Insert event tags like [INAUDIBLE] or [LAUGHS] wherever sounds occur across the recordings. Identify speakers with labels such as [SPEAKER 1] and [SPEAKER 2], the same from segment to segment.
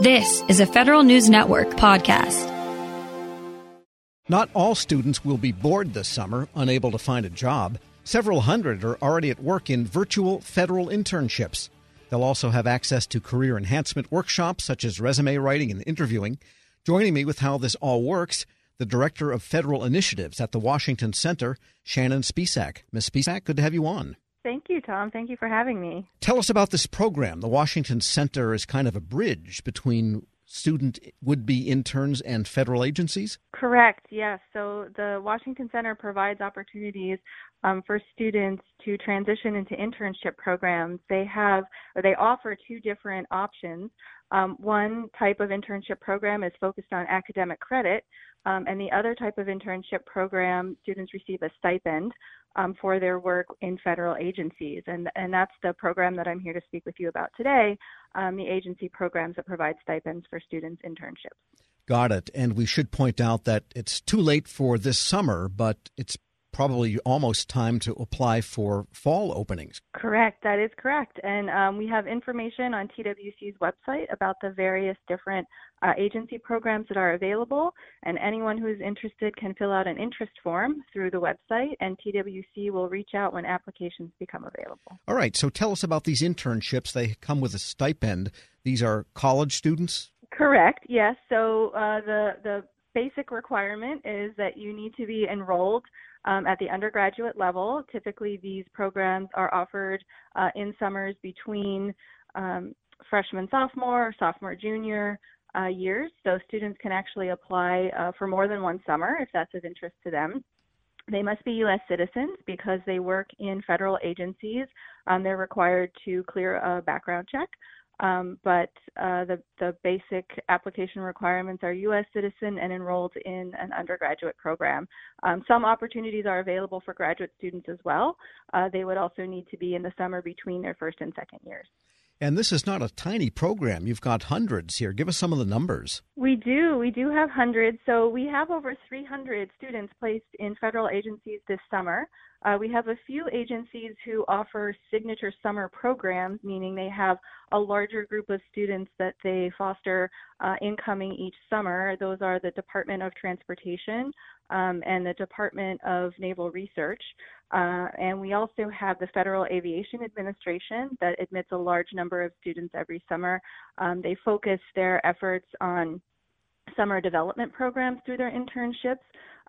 [SPEAKER 1] This is a Federal News Network podcast.
[SPEAKER 2] Not all students will be bored this summer, unable to find a job. Several hundred are already at work in virtual federal internships. They'll also have access to career enhancement workshops such as resume writing and interviewing. Joining me with how this all works, the Director of Federal Initiatives at the Washington Center, Shannon Spisak. Ms. Spisak, good to have you on.
[SPEAKER 3] Thank you, Tom. Thank you for having me.
[SPEAKER 2] Tell us about this program. The Washington Center is kind of a bridge between student would be interns and federal agencies?
[SPEAKER 3] Correct, yes. So the Washington Center provides opportunities um, for students to transition into internship programs. They have, or they offer two different options. Um, one type of internship program is focused on academic credit, um, and the other type of internship program, students receive a stipend um, for their work in federal agencies. And, and that's the program that I'm here to speak with you about today um, the agency programs that provide stipends for students' internships.
[SPEAKER 2] Got it. And we should point out that it's too late for this summer, but it's probably almost time to apply for fall openings.
[SPEAKER 3] Correct, that is correct. And um, we have information on TWC's website about the various different uh, agency programs that are available. And anyone who is interested can fill out an interest form through the website, and TWC will reach out when applications become available.
[SPEAKER 2] All right, so tell us about these internships. They come with a stipend. These are college students?
[SPEAKER 3] Correct, yes. So uh, the, the basic requirement is that you need to be enrolled um, at the undergraduate level. Typically, these programs are offered uh, in summers between um, freshman, sophomore, sophomore, junior uh, years. So students can actually apply uh, for more than one summer if that's of interest to them. They must be U.S. citizens because they work in federal agencies. Um, they're required to clear a background check. Um, but uh, the, the basic application requirements are U.S. citizen and enrolled in an undergraduate program. Um, some opportunities are available for graduate students as well. Uh, they would also need to be in the summer between their first and second years.
[SPEAKER 2] And this is not a tiny program. You've got hundreds here. Give us some of the numbers.
[SPEAKER 3] We do. We do have hundreds. So we have over 300 students placed in federal agencies this summer. Uh, we have a few agencies who offer signature summer programs, meaning they have a larger group of students that they foster uh, incoming each summer. Those are the Department of Transportation um, and the Department of Naval Research. Uh, and we also have the Federal Aviation Administration that admits a large number of students every summer. Um, they focus their efforts on summer development programs through their internships.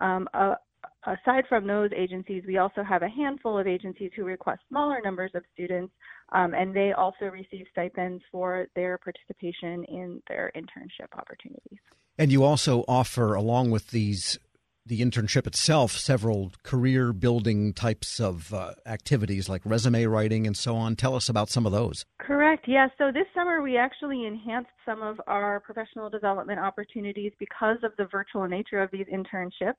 [SPEAKER 3] Um, uh, aside from those agencies, we also have a handful of agencies who request smaller numbers of students, um, and they also receive stipends for their participation in their internship opportunities.
[SPEAKER 2] And you also offer, along with these the internship itself several career building types of uh, activities like resume writing and so on. Tell us about some of those.
[SPEAKER 3] Correct. Yeah. So this summer we actually enhanced some of our professional development opportunities because of the virtual nature of these internships.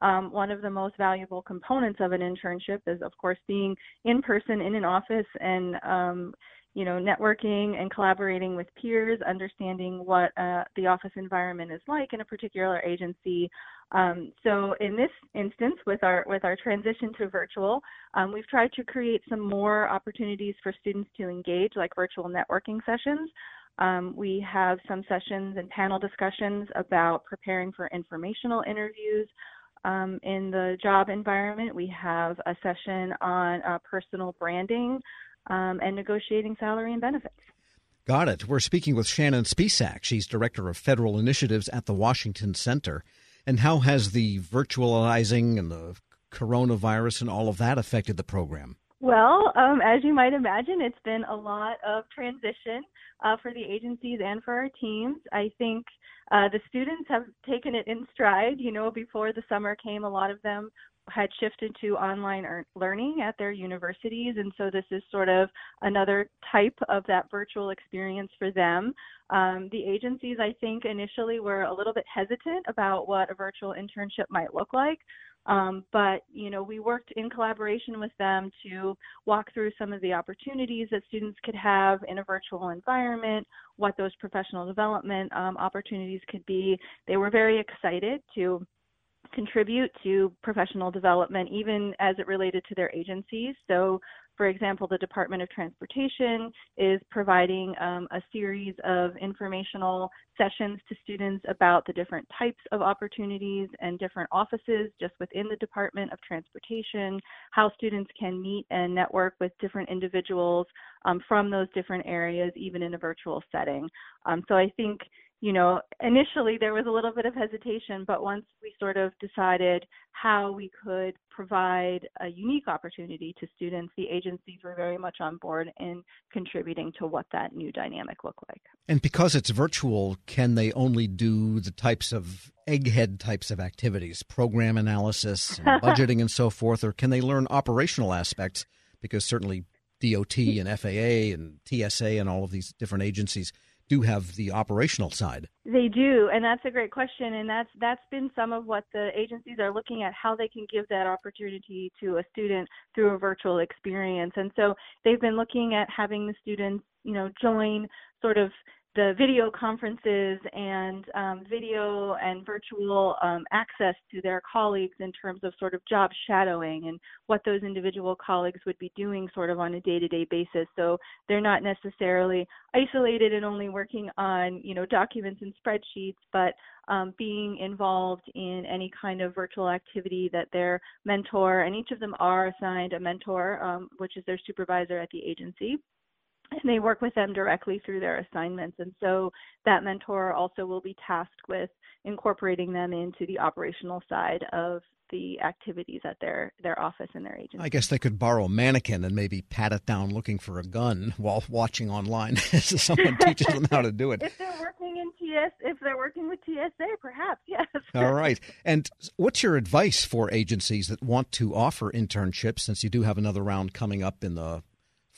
[SPEAKER 3] Um, one of the most valuable components of an internship is, of course, being in person in an office and um, you know, networking and collaborating with peers, understanding what uh, the office environment is like in a particular agency. Um, so in this instance, with our with our transition to virtual, um, we've tried to create some more opportunities for students to engage, like virtual networking sessions. Um, we have some sessions and panel discussions about preparing for informational interviews. Um, in the job environment, we have a session on uh, personal branding, um, and negotiating salary and benefits.
[SPEAKER 2] Got it. We're speaking with Shannon Spisak. She's Director of Federal Initiatives at the Washington Center. And how has the virtualizing and the coronavirus and all of that affected the program?
[SPEAKER 3] Well, um, as you might imagine, it's been a lot of transition uh, for the agencies and for our teams. I think uh, the students have taken it in stride. You know, before the summer came, a lot of them had shifted to online learning at their universities, and so this is sort of another type of that virtual experience for them. Um, the agencies, I think, initially were a little bit hesitant about what a virtual internship might look like. Um, but you know, we worked in collaboration with them to walk through some of the opportunities that students could have in a virtual environment, what those professional development um, opportunities could be. They were very excited to contribute to professional development, even as it related to their agencies. So, for example, the Department of Transportation is providing um, a series of informational sessions to students about the different types of opportunities and different offices just within the Department of Transportation, how students can meet and network with different individuals um, from those different areas, even in a virtual setting. Um, so I think you know, initially there was a little bit of hesitation, but once we sort of decided how we could provide a unique opportunity to students, the agencies were very much on board in contributing to what that new dynamic looked like.
[SPEAKER 2] And because it's virtual, can they only do the types of egghead types of activities, program analysis, and [LAUGHS] budgeting, and so forth, or can they learn operational aspects? Because certainly DOT and FAA and TSA and all of these different agencies do have the operational side.
[SPEAKER 3] They do, and that's a great question, and that's that's been some of what the agencies are looking at how they can give that opportunity to a student through a virtual experience. And so they've been looking at having the students, you know, join sort of the video conferences and um, video and virtual um, access to their colleagues in terms of sort of job shadowing and what those individual colleagues would be doing sort of on a day-to-day basis. So they're not necessarily isolated and only working on you know documents and spreadsheets, but um, being involved in any kind of virtual activity that their mentor and each of them are assigned a mentor, um, which is their supervisor at the agency and they work with them directly through their assignments. And so that mentor also will be tasked with incorporating them into the operational side of the activities at their their office and their agency.
[SPEAKER 2] I guess they could borrow a mannequin and maybe pat it down looking for a gun while watching online [LAUGHS] as someone teaches them how to do it.
[SPEAKER 3] If they're working in TS, if they're working with TSA, perhaps yes.
[SPEAKER 2] All right. And what's your advice for agencies that want to offer internships? Since you do have another round coming up in the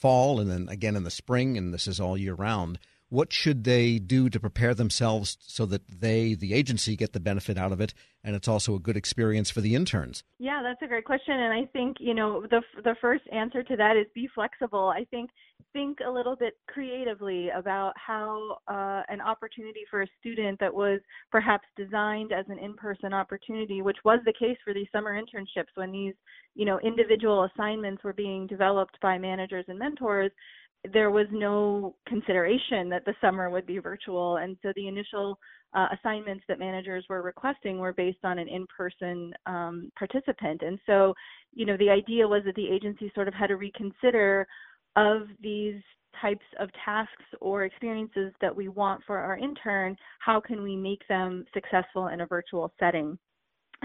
[SPEAKER 2] fall and then again in the spring, and this is all year round. What should they do to prepare themselves so that they, the agency, get the benefit out of it, and it's also a good experience for the interns?
[SPEAKER 3] Yeah, that's a great question, and I think you know the the first answer to that is be flexible. I think think a little bit creatively about how uh, an opportunity for a student that was perhaps designed as an in-person opportunity, which was the case for these summer internships when these, you know, individual assignments were being developed by managers and mentors, there was no consideration that the summer would be virtual, and so the initial uh, assignments that managers were requesting were based on an in-person um, participant, and so, you know, the idea was that the agency sort of had to reconsider of these types of tasks or experiences that we want for our intern, how can we make them successful in a virtual setting?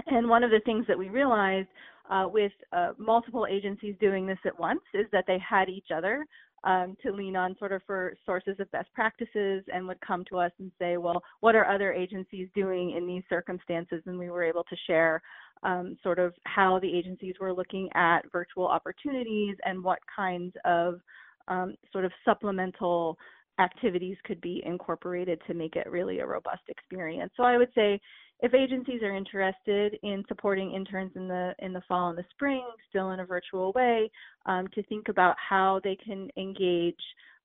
[SPEAKER 3] And one of the things that we realized uh, with uh, multiple agencies doing this at once is that they had each other um, to lean on sort of for sources of best practices and would come to us and say, well, what are other agencies doing in these circumstances? And we were able to share um, sort of how the agencies were looking at virtual opportunities and what kinds of um, sort of supplemental activities could be incorporated to make it really a robust experience. So I would say if agencies are interested in supporting interns in the in the fall and the spring, still in a virtual way, um, to think about how they can engage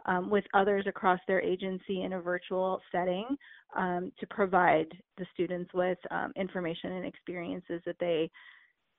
[SPEAKER 3] um, with others across their agency in a virtual setting um, to provide the students with um, information and experiences that they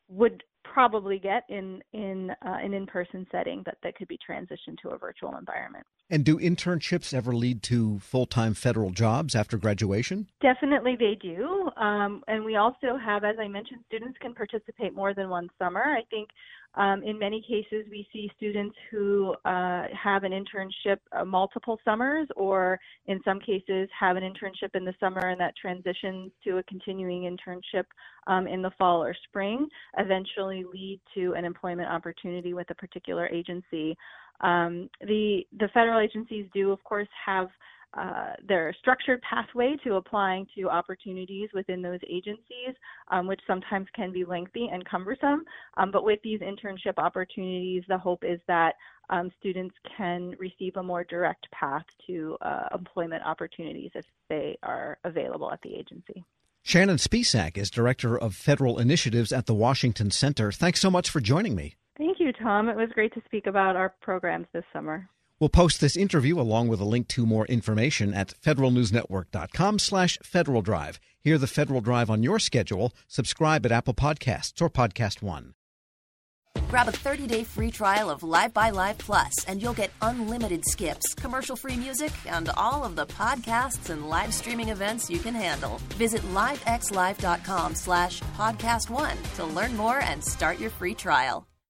[SPEAKER 3] would probably get in in uh, an in-person setting but that could be transitioned to a virtual environment.
[SPEAKER 2] And do internships ever lead to full-time federal jobs after graduation?
[SPEAKER 3] Definitely they do. Um, and we also have, as I mentioned, students can participate more than one summer. I think um, in many cases, we see students who uh, have an internship uh, multiple summers, or in some cases, have an internship in the summer and that transitions to a continuing internship um, in the fall or spring, eventually lead to an employment opportunity with a particular agency. Um, the the federal agencies do, of course, have uh, their structured pathway to applying to opportunities within those agencies, um, which sometimes can be lengthy and cumbersome. Um, but with these internship opportunities, the hope is that um, students can receive a more direct path to uh, employment opportunities if they are available at the agency.
[SPEAKER 2] Shannon Spisak is Director of Federal Initiatives at the Washington Center. Thanks so much for joining me.
[SPEAKER 3] Thank you, Tom. It was great to speak about our programs this summer.
[SPEAKER 2] We'll post this interview along with a link to more information at federalnewsnetwork.com slash Federal Drive. Hear the Federal Drive on your schedule. Subscribe at Apple Podcasts or Podcast One.
[SPEAKER 4] Grab a 30-day free trial of LiveXLive Plus, and you'll get unlimited skips, commercial-free music, and all of the podcasts and live streaming events you can handle. Visit livexlive.com slash podcast one to learn more and start your free trial.